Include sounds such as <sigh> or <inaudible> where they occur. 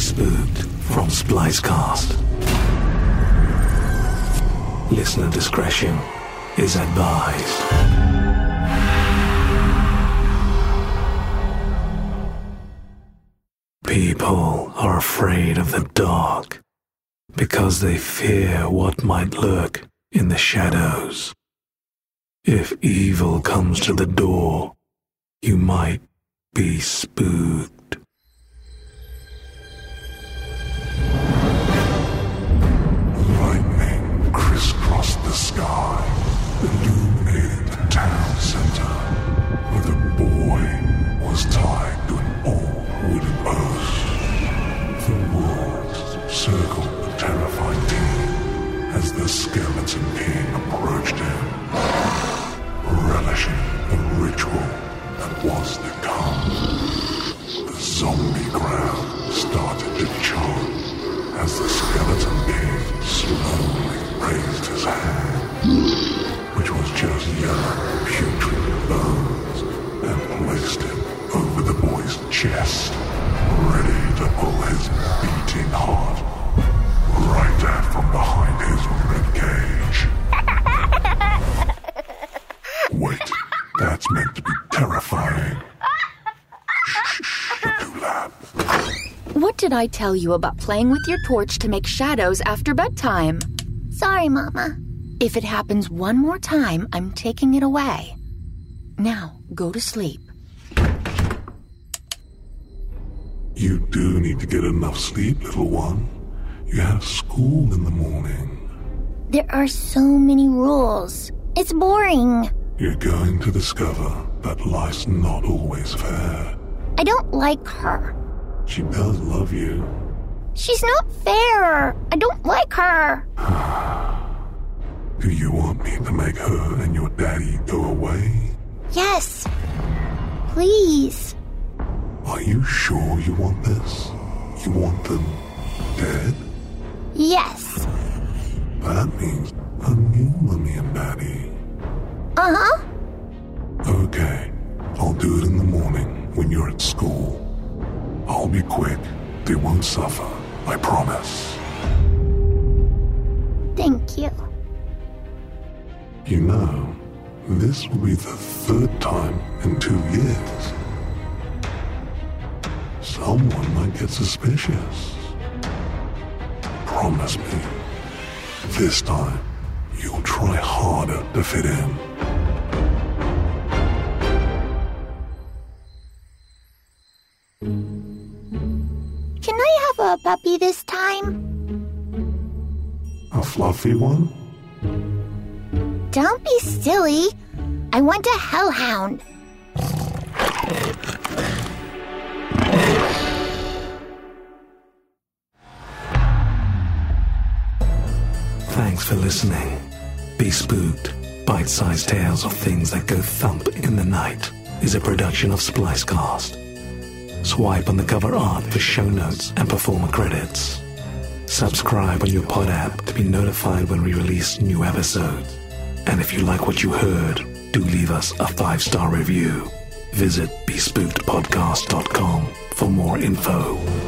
Spooked from Splicecast. Listener discretion is advised. People are afraid of the dark because they fear what might lurk in the shadows. If evil comes to the door, you might be spooked. As the skeleton king approached him, relishing the ritual that was to come. The zombie crowd started to chant as the skeleton king slowly raised his hand, which was just yellow, putrid bones, that's meant to be terrifying. Shh, shh, you're too loud. What did I tell you about playing with your torch to make shadows after bedtime? Sorry, Mama. If it happens one more time, I'm taking it away. Now, go to sleep. You do need to get enough sleep, little one. You have school in the morning. There are so many rules. It's boring. You're going to discover that life's not always fair. I don't like her. She does love you. She's not fair. I don't like her. <sighs> Do you want me to make her and your daddy go away? Yes. Please. Are you sure you want this? You want them dead? Yes. That means a new mummy and daddy. Uh huh. Okay, I'll do it in the morning when you're at school. I'll be quick. They won't suffer. I promise. Thank you. You know, this will be the third time in two years. Someone might get suspicious. Promise me, this time you'll try harder to fit in. Have a puppy this time? A fluffy one? Don't be silly. I want a hellhound. Thanks for listening. Be spooked. Bite sized tales of things that go thump in the night is a production of Splicecast. Swipe on the cover art for show notes and performer credits. Subscribe on your pod app to be notified when we release new episodes. And if you like what you heard, do leave us a five star review. Visit bespookedpodcast.com for more info.